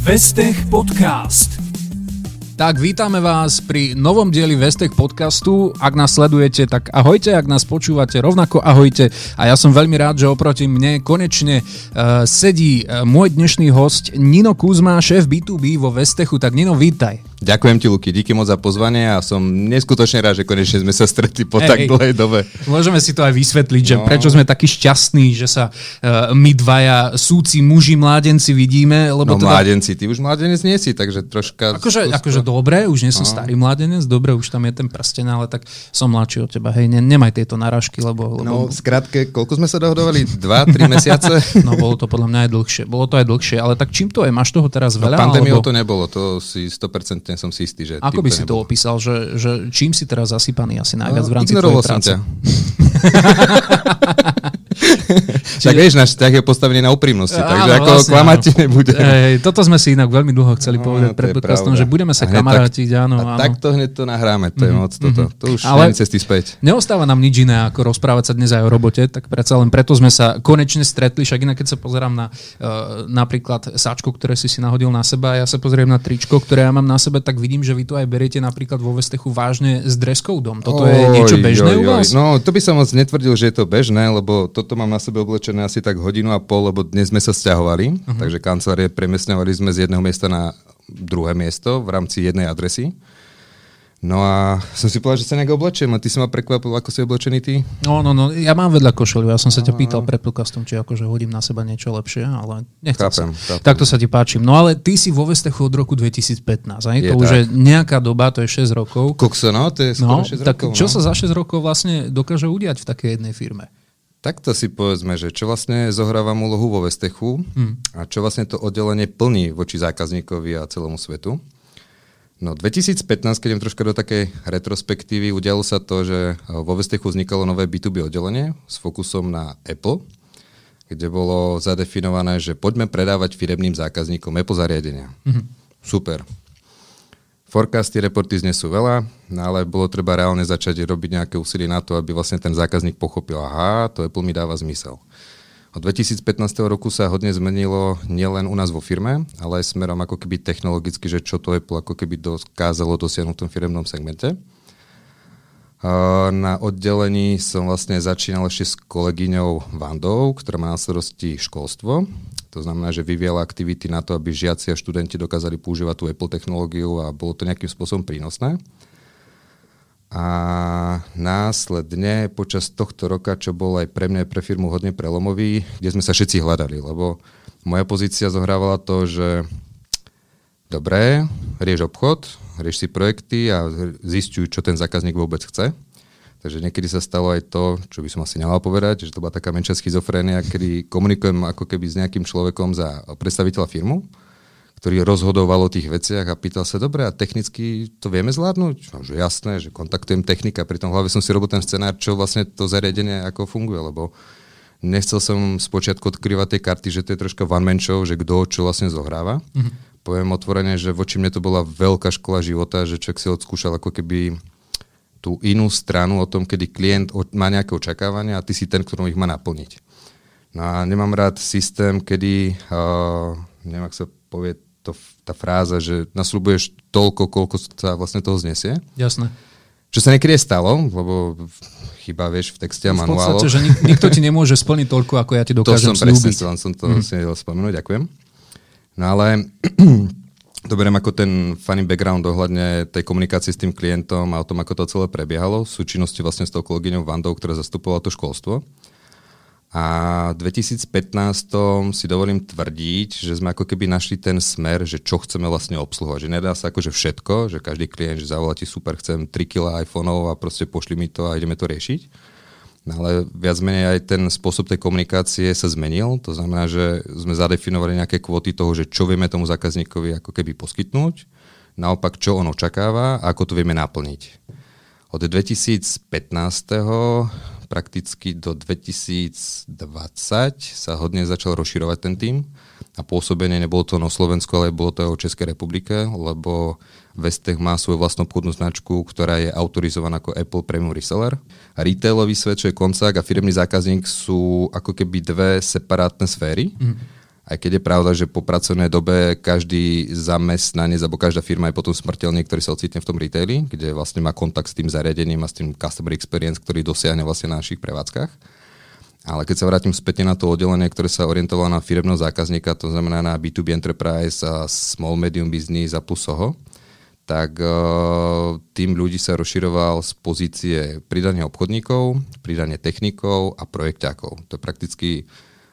Vestech Podcast. Tak vítame vás pri novom dieli Vestech podcastu. Ak nás sledujete, tak ahojte, ak nás počúvate, rovnako ahojte. A ja som veľmi rád, že oproti mne konečne uh, sedí uh, môj dnešný host Nino Kuzma, šéf B2B vo Vestechu. Tak Nino, vítaj. Ďakujem ti, Luky, díky moc za pozvanie a som neskutočne rád, že konečne sme sa stretli po hey, tak dlhej dobe. Môžeme si to aj vysvetliť, že no. prečo sme takí šťastní, že sa uh, my dvaja súci muži, mládenci vidíme. Lebo no teda... mládenci, ty už mládenec nie si, takže troška... Akože, akože dobre, už nie som no. starý mládenec, dobre, už tam je ten prsten, ale tak som mladší od teba, hej, ne, nemaj tieto narážky, lebo... lebo... No, skrátke, koľko sme sa dohodovali? Dva, tri mesiace? no, bolo to podľa mňa aj dlhšie, bolo to aj dlhšie, ale tak čím to je? Máš toho teraz no, veľa? No, pandémiou alebo... to nebolo, to si 100% som si istý, že ako by si to opísal, že, že čím si teraz zasypaný asi najviac no, v rámci tvojej práce? Som ťa. tak vieš, náš vzťah je postavený na úprimnosti, áno, takže ako vlastne, klamať ti nebude. Ej, toto sme si inak veľmi dlho chceli no, povedať pred podcastom, že budeme sa kamarátiť, áno. A áno. takto hneď to nahráme, to je mm-hmm. moc toto. To už Ale cesty späť. Neostáva nám nič iné, ako rozprávať sa dnes aj o robote, tak predsa len preto sme sa konečne stretli, však inak keď sa pozerám na uh, napríklad sáčko, ktoré si si nahodil na seba, a ja sa pozriem na tričko, ktoré ja mám na sebe, tak vidím, že vy tu aj beriete napríklad vo Vestechu vážne s dress dom. Toto oj, je niečo bežné oj, oj. u vás? No, to by som moc netvrdil, že je to bežné, lebo toto mám na sebe oblečené asi tak hodinu a pol, lebo dnes sme sa stiahovali, uh-huh. takže kancelárie premiesňovali sme z jedného miesta na druhé miesto v rámci jednej adresy. No a som si povedal, že sa nejak oblečiem a ty si ma prekvapil, ako si oblečený ty. No, no, no, ja mám vedľa košelu, ja som sa ťa pýtal pred podcastom, či akože hodím na seba niečo lepšie, ale nechcem chápem, sa. Chápem. Takto sa ti páčim. No ale ty si vo Vestechu od roku 2015, aj? Je to tak. už je nejaká doba, to je 6 rokov. Kokso, no, to je skoro no, 6 tak rokov. čo no. sa za 6 rokov vlastne dokáže udiať v takej jednej firme? Takto si povedzme, že čo vlastne zohrávam úlohu vo Vestechu hmm. a čo vlastne to oddelenie plní voči zákazníkovi a celému svetu. No 2015, keď idem troška do takej retrospektívy, udialo sa to, že vo Vestechu vznikalo nové B2B oddelenie s fokusom na Apple, kde bolo zadefinované, že poďme predávať firemným zákazníkom Apple zariadenia. Mm-hmm. Super. Forecasty, reporty znesú veľa, ale bolo treba reálne začať robiť nejaké úsilie na to, aby vlastne ten zákazník pochopil, aha, to Apple mi dáva zmysel. Od 2015 roku sa hodne zmenilo nielen u nás vo firme, ale aj smerom ako keby technologicky, že čo to Apple ako keby dokázalo dosiahnuť v tom firemnom segmente. Na oddelení som vlastne začínal ešte s kolegyňou Vandou, ktorá má na starosti školstvo. To znamená, že vyviela aktivity na to, aby žiaci a študenti dokázali používať tú Apple technológiu a bolo to nejakým spôsobom prínosné. A následne počas tohto roka, čo bol aj pre mňa, pre firmu hodne prelomový, kde sme sa všetci hľadali, lebo moja pozícia zohrávala to, že dobré, rieš obchod, rieš si projekty a zistuj, čo ten zákazník vôbec chce. Takže niekedy sa stalo aj to, čo by som asi nemal povedať, že to bola taká menšia schizofrénia, kedy komunikujem ako keby s nejakým človekom za predstaviteľa firmu ktorý rozhodoval o tých veciach a pýtal sa, dobre, a technicky to vieme zvládnuť? No, že jasné, že kontaktujem technika, pri tom hlavne som si robil ten scenár, čo vlastne to zariadenie ako funguje, lebo nechcel som spočiatku odkrývať tie karty, že to je troška one man show, že kto čo vlastne zohráva. Mm-hmm. Poviem otvorene, že voči mne to bola veľká škola života, že človek si odskúšal ako keby tú inú stranu o tom, kedy klient má nejaké očakávania a ty si ten, ktorý ich má naplniť. No a nemám rád systém, kedy, uh, neviem, ak sa povie, to, tá fráza, že nasľubuješ toľko, koľko sa vlastne toho znesie. Jasné. Čo sa niekedy stalo, lebo chyba, vieš, v texte a manuáloch. V podstate, že nik- nikto ti nemôže splniť toľko, ako ja ti dokážem to som. Presne, som to mm. si nedal spomenúť, ďakujem. No ale to beriem ako ten funny background ohľadne tej komunikácie s tým klientom a o tom, ako to celé prebiehalo v súčinnosti vlastne s tou kolegyňou Vandou, ktorá zastupovala to školstvo. A v 2015 si dovolím tvrdiť, že sme ako keby našli ten smer, že čo chceme vlastne obsluhovať. Že nedá sa akože všetko, že každý klient, že zavolá ti super, chcem 3 kg iPhoneov a proste pošli mi to a ideme to riešiť. No ale viac menej aj ten spôsob tej komunikácie sa zmenil. To znamená, že sme zadefinovali nejaké kvoty toho, že čo vieme tomu zákazníkovi ako keby poskytnúť, naopak čo on očakáva a ako to vieme naplniť. Od 2015 prakticky do 2020 sa hodne začal rozširovať ten tým a pôsobenie nebolo to na Slovensku, ale bolo to aj o Českej republike, lebo Vestech má svoju vlastnú obchodnú značku, ktorá je autorizovaná ako Apple Premium Reseller. A retailový svet, čo je koncák a firmný zákazník sú ako keby dve separátne sféry. Mm. Aj keď je pravda, že po pracovnej dobe každý zamestnanec alebo každá firma je potom smrteľný, ktorý sa ocitne v tom retaili, kde vlastne má kontakt s tým zariadením a s tým customer experience, ktorý dosiahne vlastne na našich prevádzkach. Ale keď sa vrátim späť na to oddelenie, ktoré sa orientovalo na firmného zákazníka, to znamená na B2B enterprise a small medium business a plus SOHO, tak uh, tým ľudí sa rozširoval z pozície pridania obchodníkov, pridanie technikov a projekťákov. To je prakticky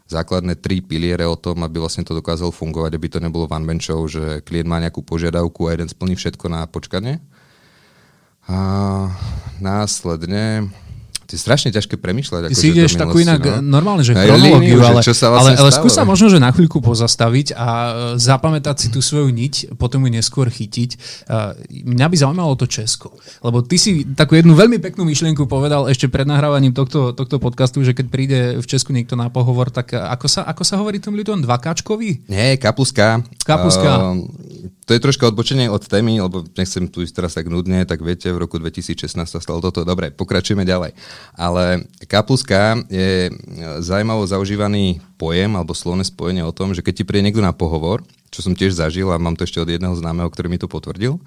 základné tri piliere o tom, aby vlastne to dokázalo fungovať, aby to nebolo one man show, že klient má nejakú požiadavku a jeden splní všetko na počkanie. A následne to je strašne ťažké premyšľať. Ty si ideš takú inak no? normálne, že chronológiu, ale, čo sa vlastne ale, ale skúsa možno, že na chvíľku pozastaviť a e, zapamätať si tú svoju niť, potom ju neskôr chytiť. Uh, mňa by zaujímalo to Česko, lebo ty si takú jednu veľmi peknú myšlienku povedal ešte pred nahrávaním tohto, tohto podcastu, že keď príde v Česku niekto na pohovor, tak ako sa, ako sa hovorí tým ľuďom? Dvakáčkový? Nie, kapuska. Kapuska. Uh, to je troška odbočenie od témy, lebo nechcem tu ísť teraz tak nudne, tak viete, v roku 2016 sa stalo toto. Dobre, pokračujeme ďalej. Ale K plus K je zaujímavo zaužívaný pojem alebo slovné spojenie o tom, že keď ti príde niekto na pohovor, čo som tiež zažil a mám to ešte od jedného známeho, ktorý mi to potvrdil,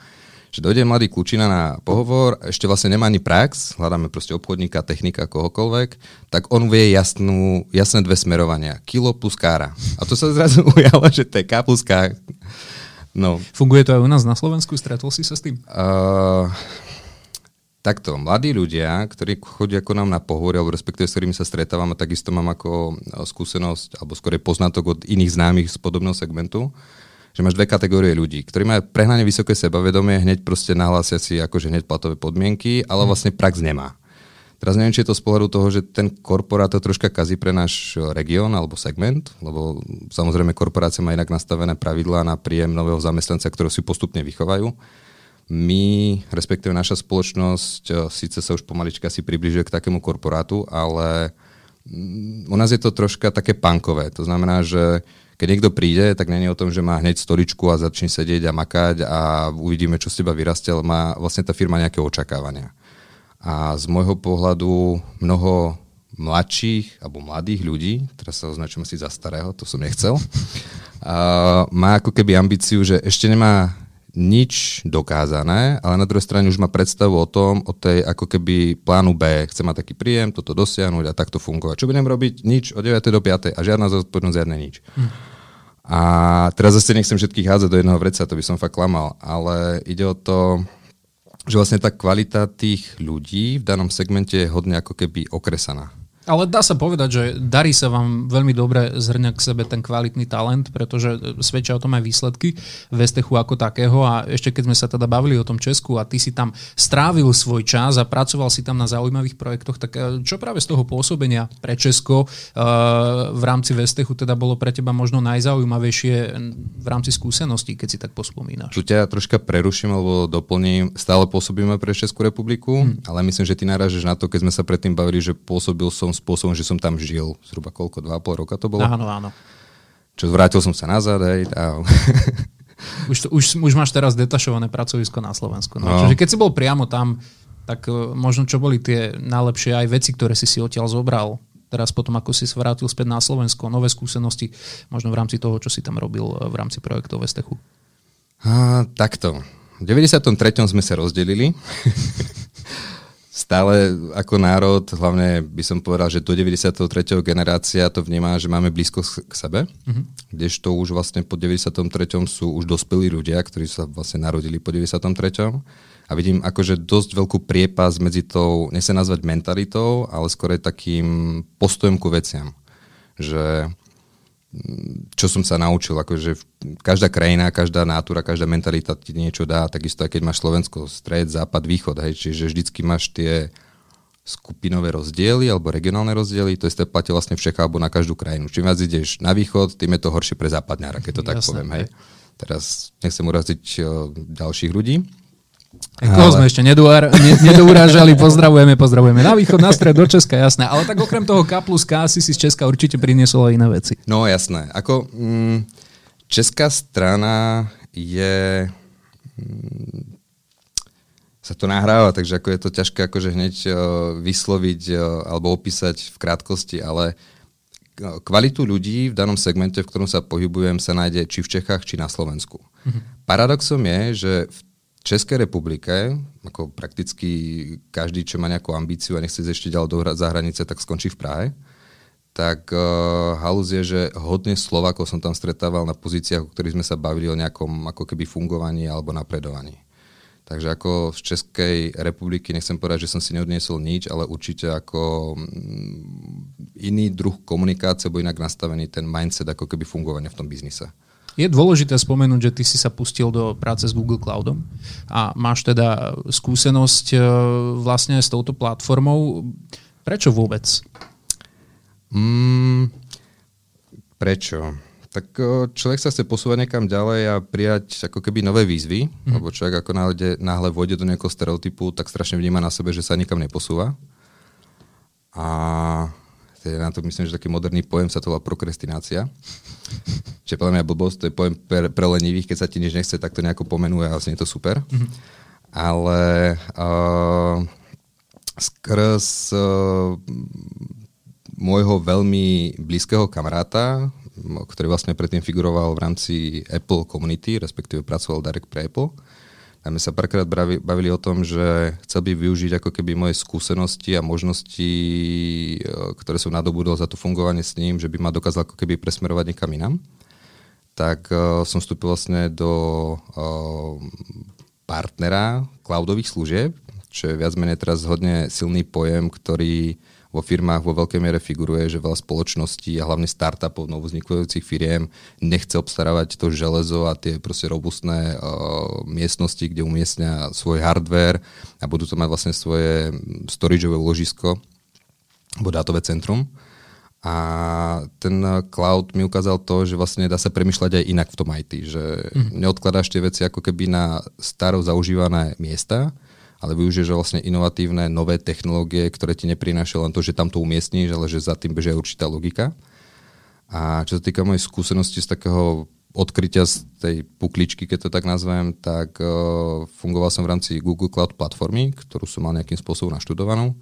že dojde mladý klučina na pohovor, ešte vlastne nemá ani prax, hľadáme proste obchodníka, technika, kohokoľvek, tak on vie jasnú, jasné dve smerovania. Kilo plus kára. A to sa zrazu ujalo, že to je K plus K. No. Funguje to aj u nás na Slovensku? Stretol si sa s tým? Uh, takto, mladí ľudia, ktorí chodia ako nám na pohovory, alebo respektíve s ktorými sa stretávam, a takisto mám ako e, skúsenosť, alebo skôr poznatok od iných známych z podobného segmentu, že máš dve kategórie ľudí, ktorí majú prehnane vysoké sebavedomie, hneď proste nahlásia si akože hneď platové podmienky, ale mhm. vlastne prax nemá. Teraz neviem, či je to z pohľadu toho, že ten korporát to troška kazí pre náš región alebo segment, lebo samozrejme korporácia má inak nastavené pravidlá na príjem nového zamestnanca, ktorého si postupne vychovajú. My, respektíve naša spoločnosť, eh, síce sa už pomalička si približuje k takému korporátu, ale mm, u nás je to troška také pankové. To znamená, že keď niekto príde, tak není o tom, že má hneď stoličku a začne sedieť a makať a uvidíme, čo z teba vyrastie, ale má vlastne tá firma nejaké očakávania. A z môjho pohľadu mnoho mladších alebo mladých ľudí, teraz sa označujem si za starého, to som nechcel, a má ako keby ambíciu, že ešte nemá nič dokázané, ale na druhej strane už má predstavu o tom, o tej ako keby plánu B. Chce mať taký príjem, toto dosiahnuť a takto fungovať. Čo budem robiť? Nič od 9. do 5. a žiadna zodpovednosť, žiadne nič. Hm. A teraz zase nechcem všetkých hádzať do jedného vreca, to by som fakt klamal, ale ide o to, že vlastne tá kvalita tých ľudí v danom segmente je hodne ako keby okresaná. Ale dá sa povedať, že darí sa vám veľmi dobre zhrňať k sebe ten kvalitný talent, pretože svedčia o tom aj výsledky Vestechu ako takého a ešte keď sme sa teda bavili o tom Česku a ty si tam strávil svoj čas a pracoval si tam na zaujímavých projektoch, tak eh, čo práve z toho pôsobenia pre Česko uh, v rámci Vestechu teda bolo pre teba možno najzaujímavejšie v rámci skúseností, keď si tak pospomínaš? Tu ťa troška preruším alebo doplním. Stále pôsobíme pre Českú republiku, hmm. ale myslím, že ty narážeš na to, keď sme sa predtým bavili, že pôsobil som spôsobom, že som tam žil zhruba koľko, dva pol roka to bolo? Áno, áno. Čo vrátil som sa nazad, hej, a... už, už, už máš teraz detašované pracovisko na Slovensku. No. No. Čiže keď si bol priamo tam, tak uh, možno čo boli tie najlepšie aj veci, ktoré si si odtiaľ zobral teraz potom, ako si sa vrátil späť na Slovensko, nové skúsenosti, možno v rámci toho, čo si tam robil e, v rámci projektov Vestechu? A, takto. V 93. sme sa rozdelili. stále ako národ, hlavne by som povedal, že do 93. generácia to vníma, že máme blízko k sebe, mm-hmm. kdežto už vlastne po 93. sú už dospelí ľudia, ktorí sa vlastne narodili po 93. A vidím akože dosť veľkú priepas medzi tou, nechcem nazvať mentalitou, ale skôr takým postojom ku veciam. Že čo som sa naučil, akože každá krajina, každá nátura, každá mentalita ti niečo dá, takisto aj keď máš Slovensko, stred, západ, východ, hej, čiže vždycky máš tie skupinové rozdiely alebo regionálne rozdiely, to isté platí vlastne v Čechách alebo na každú krajinu. Čím viac ideš na východ, tým je to horšie pre západňára, keď to tak Jasne, poviem. Hej. Teraz nechcem uraziť o, ďalších ľudí. Ale... Koho sme ešte nedourážali, nedourážali, pozdravujeme, pozdravujeme na východ, na stred, do Česka, jasné. Ale tak okrem toho K plus K si si z Česka určite priniesol aj iné veci. No jasné. Ako, mm, česká strana je... Mm, sa to nahráva, takže ako je to ťažké akože hneď uh, vysloviť uh, alebo opísať v krátkosti, ale kvalitu ľudí v danom segmente, v ktorom sa pohybujem, sa nájde či v Čechách, či na Slovensku. Mm-hmm. Paradoxom je, že v Českej republike, ako prakticky každý, čo má nejakú ambíciu a nechce ešte ďalej dohrať za hranice, tak skončí v Prahe. Tak uh, halus je, že hodne Slovakov som tam stretával na pozíciách, o ktorých sme sa bavili o nejakom ako keby fungovaní alebo napredovaní. Takže ako z Českej republiky nechcem povedať, že som si neodniesol nič, ale určite ako mm, iný druh komunikácie, alebo inak nastavený ten mindset ako keby fungovania v tom biznise. Je dôležité spomenúť, že ty si sa pustil do práce s Google Cloudom a máš teda skúsenosť e, vlastne s touto platformou. Prečo vôbec? Mm, prečo? tak človek sa chce posúvať niekam ďalej a prijať ako keby nové výzvy, mm. lebo človek ako náhle, náhle vôjde do nejakého stereotypu, tak strašne vníma na sebe, že sa nikam neposúva. A na to myslím, že taký moderný pojem sa to volá prokrastinácia. Čiže podľa mňa blbosť, to je pojem pre, pre lenivých, keď sa ti nič nechce, tak to nejako pomenuje a vlastne je to super. Mm. Ale uh, skrz uh, môjho veľmi blízkeho kamaráta, ktorý vlastne predtým figuroval v rámci Apple Community, respektíve pracoval direct pre Apple. A my sa párkrát bavili o tom, že chcel by využiť ako keby moje skúsenosti a možnosti, e, ktoré som nadobudol za to fungovanie s ním, že by ma dokázal ako keby presmerovať niekam inám. Tak uh, som vstúpil vlastne do uh, partnera cloudových služieb, čo je viac menej teraz hodne silný pojem, ktorý vo firmách vo veľkej miere figuruje, že veľa spoločností a hlavne startupov novoznikujúcich firiem nechce obstarávať to železo a tie proste robustné uh, miestnosti, kde umiestnia svoj hardware a budú to mať vlastne svoje storageové ložisko alebo dátové centrum. A ten cloud mi ukázal to, že vlastne dá sa premyšľať aj inak v tom IT, že mm. neodkladáš tie veci ako keby na staro zaužívané miesta, ale využiješ vlastne inovatívne nové technológie, ktoré ti neprinášajú len to, že tam to umiestníš, ale že za tým bežia určitá logika. A čo sa týka mojej skúsenosti z takého odkrytia z tej pukličky, keď to tak nazvem, tak uh, fungoval som v rámci Google Cloud platformy, ktorú som mal nejakým spôsobom naštudovanú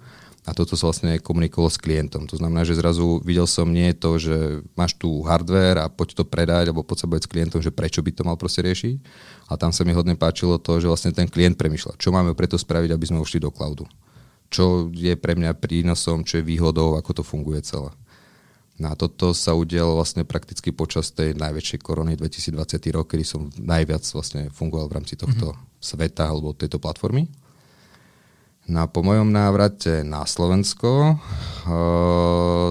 a toto sa vlastne komunikovalo s klientom. To znamená, že zrazu videl som nie to, že máš tu hardware a poď to predať, alebo poď sa s klientom, že prečo by to mal proste riešiť. A tam sa mi hodne páčilo to, že vlastne ten klient premyšľa, čo máme preto spraviť, aby sme ušli do cloudu. Čo je pre mňa prínosom, čo je výhodou, ako to funguje celé. No a toto sa udialo vlastne prakticky počas tej najväčšej korony 2020 rok, kedy som najviac vlastne fungoval v rámci tohto mm-hmm. sveta alebo tejto platformy. No a po mojom návrate na Slovensko uh,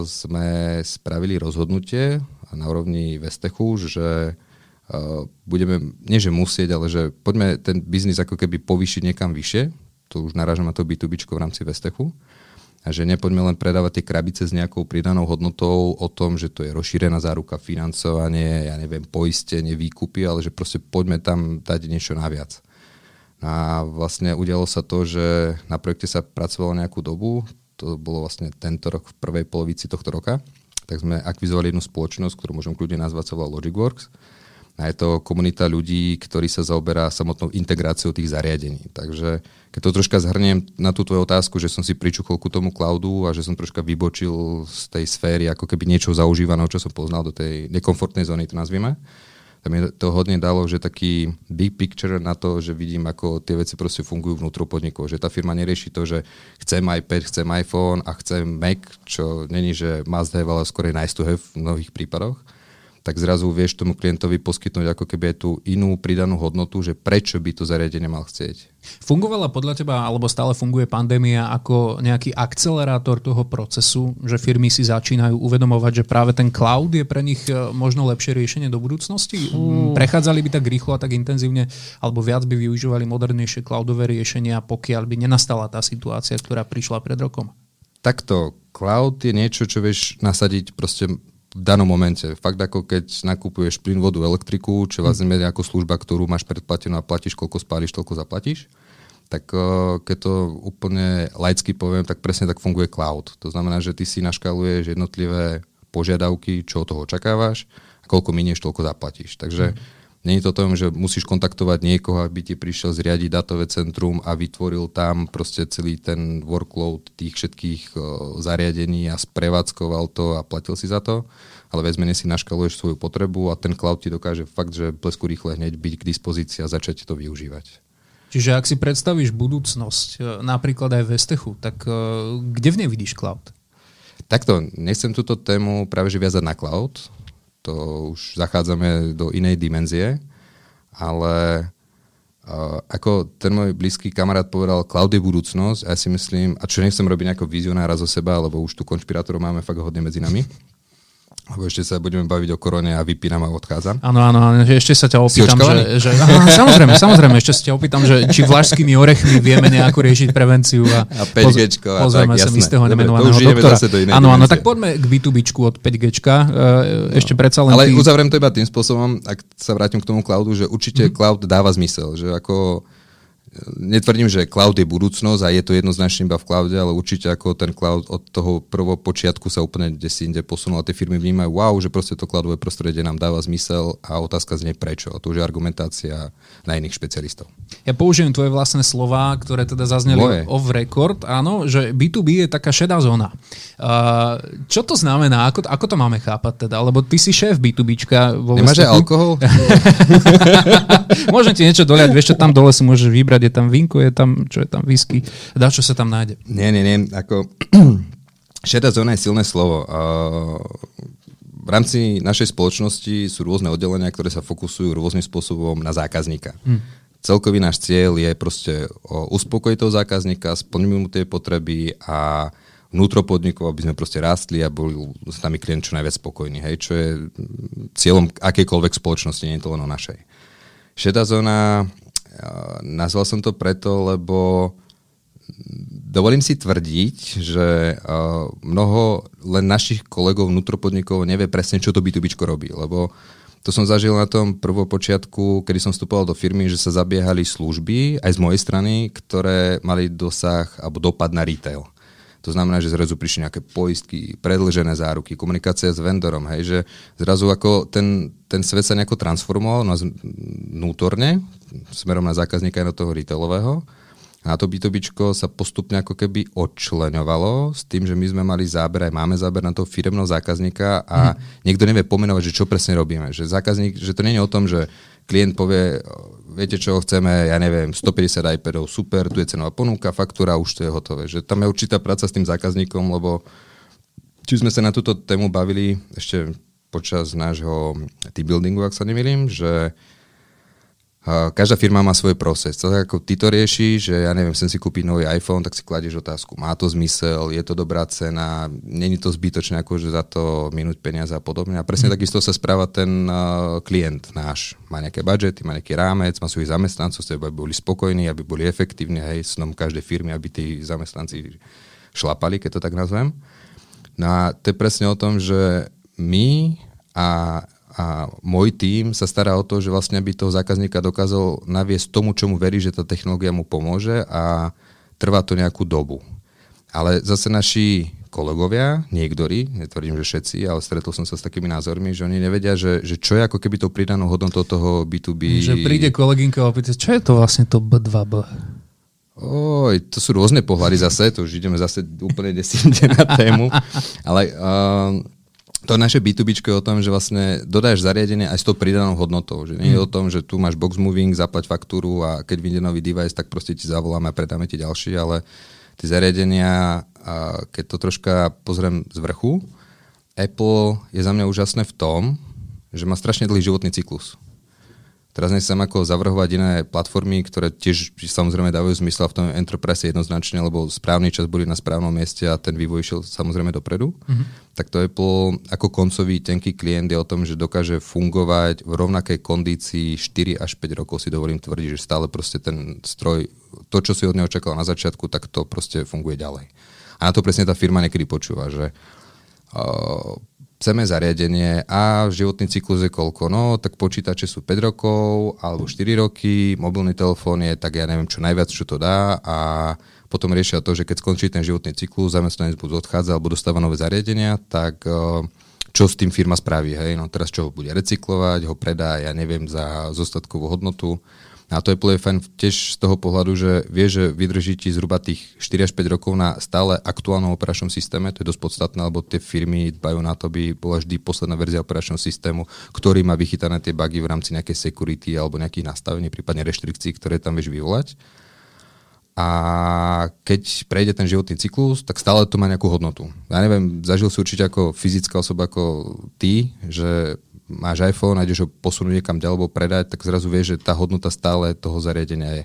sme spravili rozhodnutie na úrovni Vestechu, že uh, budeme, nie že musieť, ale že poďme ten biznis ako keby povýšiť niekam vyššie, to už narážam na to B2B v rámci Vestechu, a že nepoďme len predávať tie krabice s nejakou pridanou hodnotou o tom, že to je rozšírená záruka, financovanie, ja neviem, poistenie, výkupy, ale že proste poďme tam dať niečo naviac. A vlastne udialo sa to, že na projekte sa pracovalo nejakú dobu, to bolo vlastne tento rok, v prvej polovici tohto roka, tak sme akvizovali jednu spoločnosť, ktorú môžem kľudne nazvať, sa volá Logicworks. A je to komunita ľudí, ktorí sa zaoberá samotnou integráciou tých zariadení. Takže keď to troška zhrniem na tú tvoju otázku, že som si pričuchol ku tomu cloudu a že som troška vybočil z tej sféry ako keby niečo zaužívaného, čo som poznal do tej nekomfortnej zóny, to nazvime, tam mi to hodne dalo, že taký big picture na to, že vidím, ako tie veci proste fungujú vnútro podnikov. Že tá firma nerieši to, že chcem iPad, chcem iPhone a chcem Mac, čo není, že must have, ale skôr nice to have v mnohých prípadoch tak zrazu vieš tomu klientovi poskytnúť ako keby tú inú pridanú hodnotu, že prečo by to zariadenie mal chcieť. Fungovala podľa teba, alebo stále funguje pandémia ako nejaký akcelerátor toho procesu, že firmy si začínajú uvedomovať, že práve ten cloud je pre nich e, možno lepšie riešenie do budúcnosti? Mm. Prechádzali by tak rýchlo a tak intenzívne, alebo viac by využívali modernejšie cloudové riešenia, pokiaľ by nenastala tá situácia, ktorá prišla pred rokom? Takto, cloud je niečo, čo vieš nasadiť proste v danom momente. Fakt ako keď nakupuješ plyn, vodu, elektriku, čo vlastne je nejaká služba, ktorú máš predplatenú a platíš, koľko spáliš, toľko zaplatíš, tak uh, keď to úplne laicky poviem, tak presne tak funguje cloud. To znamená, že ty si naškaluješ jednotlivé požiadavky, čo od toho očakávaš a koľko minieš, toľko zaplatíš. Takže mm. Není to o tom, že musíš kontaktovať niekoho, aby ti prišiel zriadiť datové centrum a vytvoril tam proste celý ten workload tých všetkých zariadení a sprevádzkoval to a platil si za to, ale viac menej si naškaluješ svoju potrebu a ten cloud ti dokáže fakt, že blesku rýchle hneď byť k dispozícii a začať to využívať. Čiže ak si predstavíš budúcnosť, e, napríklad aj v Estechu, tak uh, kde v nej vidíš cloud? Takto, nechcem túto tému práve že viazať na cloud, to už zachádzame do inej dimenzie, ale uh, ako ten môj blízky kamarát povedal, cloud je budúcnosť a ja si myslím, a čo nechcem robiť nejako vizionára zo seba, lebo už tu konšpirátorov máme fakt hodne medzi nami, lebo ešte sa budeme baviť o korone a vypínam a odchádzam. Áno, áno, ešte sa ťa opýtam, že, že áno, samozrejme, samozrejme, ešte sa ťa opýtam, že či vlašskými orechmi vieme nejako riešiť prevenciu a, a 5G a pozrieme tak, sa jasné. istého Dobre, nemenovaného už doktora. Zase do inej áno, áno, tak poďme k B2B od 5G. Ešte predsa len Ale ty... uzavriem to iba tým spôsobom, ak sa vrátim k tomu cloudu, že určite mm-hmm. cloud dáva zmysel, že ako netvrdím, že cloud je budúcnosť a je to jednoznačne iba v cloude, ale určite ako ten cloud od toho prvopočiatku sa úplne kde si inde posunul a tie firmy vnímajú, wow, že proste to cloudové prostredie nám dáva zmysel a otázka znie prečo. A to už je argumentácia na iných špecialistov. Ja použijem tvoje vlastné slova, ktoré teda zazneli Moje. off record, áno, že B2B je taká šedá zóna. Uh, čo to znamená? Ako, ako to máme chápať teda? Lebo ty si šéf B2Bčka. Vo Nemáš aj Vesteku. alkohol? Môžem ti niečo doliať, vieš čo, tam dole si môžeš vybrať, je tam vinko, je tam, čo je tam whisky, dá čo sa tam nájde. Nie, nie, nie. Ako... Šedá zóna je silné slovo. Uh, v rámci našej spoločnosti sú rôzne oddelenia, ktoré sa fokusujú rôznym spôsobom na zákazníka. Hmm. Celkový náš cieľ je proste uspokojiť toho zákazníka, splniť mu tie potreby a vnútro podnikov, aby sme proste rástli a boli s nami klient čo najviac spokojní, hej, čo je cieľom akejkoľvek spoločnosti, nie je to len o našej. Šedá zóna, nazval som to preto, lebo dovolím si tvrdiť, že mnoho len našich kolegov vnútropodnikov nevie presne, čo to B2B robí, lebo to som zažil na tom prvopočiatku, kedy som vstupoval do firmy, že sa zabiehali služby aj z mojej strany, ktoré mali dosah alebo dopad na retail. To znamená, že zrazu prišli nejaké poistky, predlžené záruky, komunikácia s vendorom, hej, že zrazu ako ten, ten svet sa nejako transformoval no, vnútorne, smerom na zákazníka aj do toho retailového. A to B2B sa postupne ako keby odčleňovalo s tým, že my sme mali záber, aj máme záber na toho firemného zákazníka a hmm. niekto nevie pomenovať, že čo presne robíme. Že zákazník, že to nie je o tom, že klient povie, viete čo, chceme, ja neviem, 150 iPadov, super, tu je cenová ponuka, faktúra, už to je hotové. Že tam je určitá práca s tým zákazníkom, lebo či sme sa na túto tému bavili ešte počas nášho team buildingu, ak sa nemýlim, že Uh, každá firma má svoj proces. Tak ako ty to riešiš, že ja neviem, chcem si kúpiť nový iPhone, tak si kladieš otázku. Má to zmysel, je to dobrá cena, není to zbytočné akože za to minúť peniaze a podobne. A presne mm. takisto sa správa ten uh, klient náš. Má nejaké budžety, má nejaký rámec, má svojich zamestnancov, aby boli spokojní, aby boli efektívni, hej, snom každej firmy, aby tí zamestnanci šlapali, keď to tak nazvem. No a to je presne o tom, že my a a môj tím sa stará o to, že vlastne by toho zákazníka dokázal naviesť tomu, čomu verí, že tá technológia mu pomôže a trvá to nejakú dobu. Ale zase naši kolegovia, niektorí, netvrdím, že všetci, ale stretol som sa s takými názormi, že oni nevedia, že, že čo je ako keby to pridanou hodnotou toho B2B. Že príde kolegynka a opýta, čo je to vlastne to B2B? Oj, to sú rôzne pohľady zase, to už ideme zase úplne desinte na tému, ale uh, to naše B2B je o tom, že vlastne dodáš zariadenie aj s tou pridanou hodnotou. Že nie je o tom, že tu máš box moving, zaplať faktúru a keď vyjde nový device, tak proste ti zavoláme a predáme ti ďalší, ale tie zariadenia, keď to troška pozriem z vrchu, Apple je za mňa úžasné v tom, že má strašne dlhý životný cyklus. Teraz nechcem ako zavrhovať iné platformy, ktoré tiež samozrejme dávajú zmysel v tom Enterprise jednoznačne, lebo správny čas boli na správnom mieste a ten vývoj išiel samozrejme dopredu. Mm-hmm. Tak to Apple ako koncový tenký klient je o tom, že dokáže fungovať v rovnakej kondícii 4 až 5 rokov si dovolím tvrdiť, že stále proste ten stroj, to, čo si od neho čakal na začiatku, tak to proste funguje ďalej. A na to presne tá firma niekedy počúva, že uh, chceme zariadenie a životný cyklus je koľko? No, tak počítače sú 5 rokov alebo 4 roky, mobilný telefón je tak ja neviem čo najviac, čo to dá a potom riešia to, že keď skončí ten životný cyklus, zamestnanec buď odchádza alebo dostáva nové zariadenia, tak uh, čo s tým firma spraví. Hej? No teraz čo ho bude recyklovať, ho predá, ja neviem, za zostatkovú hodnotu. A to je fajn tiež z toho pohľadu, že vie, že vydrží ti zhruba tých 4 až 5 rokov na stále aktuálnom operačnom systéme. To je dosť podstatné, lebo tie firmy dbajú na to, aby bola vždy posledná verzia operačného systému, ktorý má vychytané tie bugy v rámci nejakej security alebo nejakých nastavení, prípadne reštrikcií, ktoré tam vieš vyvolať. A keď prejde ten životný cyklus, tak stále to má nejakú hodnotu. Ja neviem, zažil si určite ako fyzická osoba ako ty, že máš iPhone a ideš ho posunúť niekam ďalej alebo predať, tak zrazu vieš, že tá hodnota stále toho zariadenia je.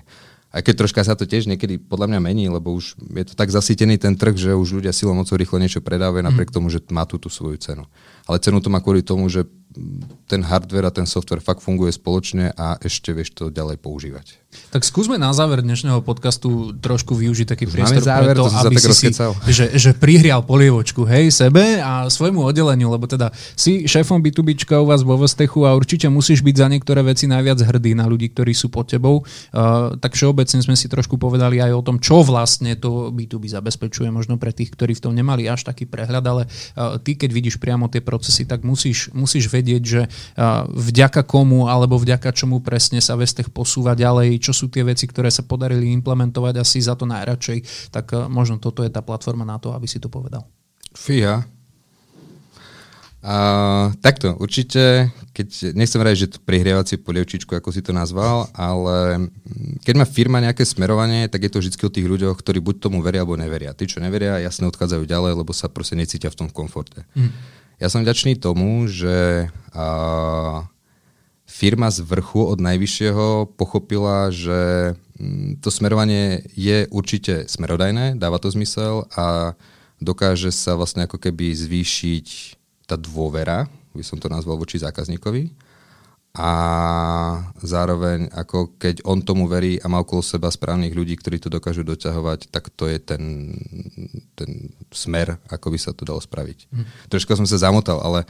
Aj keď troška sa to tiež niekedy podľa mňa mení, lebo už je to tak zasítený ten trh, že už ľudia silou mocou rýchlo niečo predávajú mm. napriek tomu, že má tú, tú svoju cenu. Ale cenu to má kvôli tomu, že ten hardware a ten software fakt funguje spoločne a ešte vieš to ďalej používať. Tak skúsme na záver dnešného podcastu trošku využiť taký priestor záver, preto, to aby si, si že, že prihrial polievočku, hej, sebe a svojmu oddeleniu, lebo teda si šéfom B2Bčka u vás vo Vestechu a určite musíš byť za niektoré veci najviac hrdý na ľudí, ktorí sú pod tebou. Uh, tak všeobecne sme si trošku povedali aj o tom, čo vlastne to B2B zabezpečuje, možno pre tých, ktorí v tom nemali až taký prehľad, ale uh, ty, keď vidíš priamo tie procesy, tak musíš, musíš vedieť, že uh, vďaka komu alebo vďaka čomu presne sa Vestech posúva ďalej, čo sú tie veci, ktoré sa podarili implementovať asi za to najradšej, tak možno toto je tá platforma na to, aby si to povedal. Fíha. Uh, takto, určite, keď, nechcem rať, že to prihrievací polievčičku, ako si to nazval, ale keď má firma nejaké smerovanie, tak je to vždy o tých ľuďoch, ktorí buď tomu veria, alebo neveria. Tí, čo neveria, jasne odchádzajú ďalej, lebo sa proste necítia v tom komforte. Mm. Ja som vďačný tomu, že uh, firma z vrchu od najvyššieho pochopila, že mm, to smerovanie je určite smerodajné, dáva to zmysel a dokáže sa vlastne ako keby zvýšiť tá dôvera, by som to nazval voči zákazníkovi. A zároveň, ako keď on tomu verí a má okolo seba správnych ľudí, ktorí to dokážu doťahovať, tak to je ten, ten smer, ako by sa to dalo spraviť. Hm. Trošku som sa zamotal, ale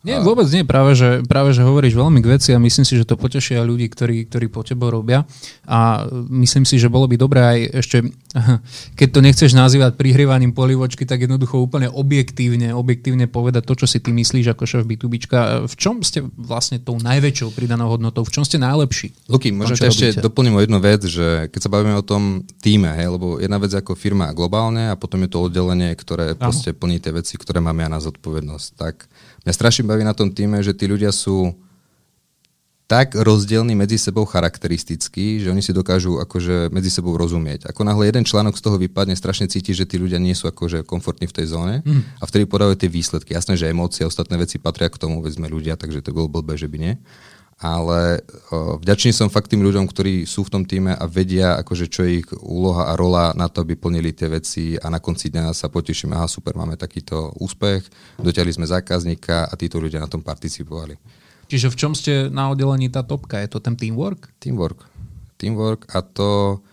nie, vôbec nie. Práve že, práve, že hovoríš veľmi k veci a myslím si, že to potešia ľudí, ktorí, ktorí po tebo robia. A myslím si, že bolo by dobré aj ešte, keď to nechceš nazývať prihrievaním polivočky, tak jednoducho úplne objektívne, objektívne povedať to, čo si ty myslíš ako šéf b V čom ste vlastne tou najväčšou pridanou hodnotou? V čom ste najlepší? Luky, možno ťa ešte doplním o jednu vec, že keď sa bavíme o tom týme, hej, lebo jedna vec ako firma globálne a potom je to oddelenie, ktoré proste plní tie veci, ktoré máme ja na zodpovednosť. Tak Mňa strašne baví na tom týme, že tí ľudia sú tak rozdielni medzi sebou charakteristicky, že oni si dokážu akože medzi sebou rozumieť. Ako náhle jeden článok z toho vypadne, strašne cíti, že tí ľudia nie sú akože komfortní v tej zóne mm. a vtedy podávajú tie výsledky. Jasné, že emócie a ostatné veci patria k tomu, veď sme ľudia, takže to bolo blbé, že by nie ale vďačný som fakt tým ľuďom, ktorí sú v tom týme a vedia, akože, čo je ich úloha a rola na to, aby plnili tie veci a na konci dňa sa potešíme, aha, super, máme takýto úspech, dotiahli sme zákazníka a títo ľudia na tom participovali. Čiže v čom ste na oddelení tá topka? Je to ten teamwork? Teamwork. Teamwork a to,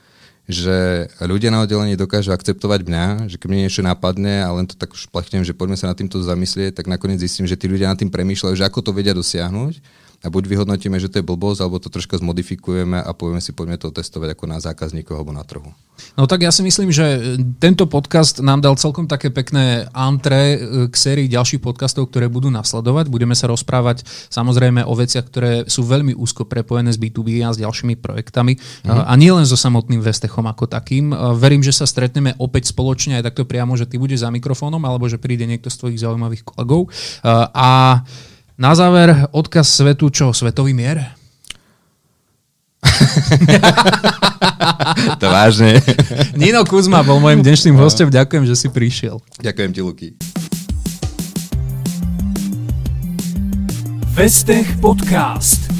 že ľudia na oddelení dokážu akceptovať mňa, že keď mi niečo napadne a len to tak už plachnem, že poďme sa nad týmto zamyslieť, tak nakoniec zistím, že tí ľudia nad tým premýšľajú, že ako to vedia dosiahnuť a buď vyhodnotíme, že to je blbosť, alebo to troška zmodifikujeme a povieme si, poďme to testovať ako na zákazníkov alebo na trhu. No tak ja si myslím, že tento podcast nám dal celkom také pekné antre k sérii ďalších podcastov, ktoré budú nasledovať. Budeme sa rozprávať samozrejme o veciach, ktoré sú veľmi úzko prepojené s B2B a s ďalšími projektami. Mm. A nie len so samotným Vestechom ako takým. Verím, že sa stretneme opäť spoločne aj takto priamo, že ty budeš za mikrofónom alebo že príde niekto z tvojich zaujímavých kolegov. A na záver odkaz svetu, čo? Svetový mier? to vážne. Nino Kuzma bol môjim dnešným hostom. Ďakujem, že si prišiel. Ďakujem ti, Luky. Vestech Podcast.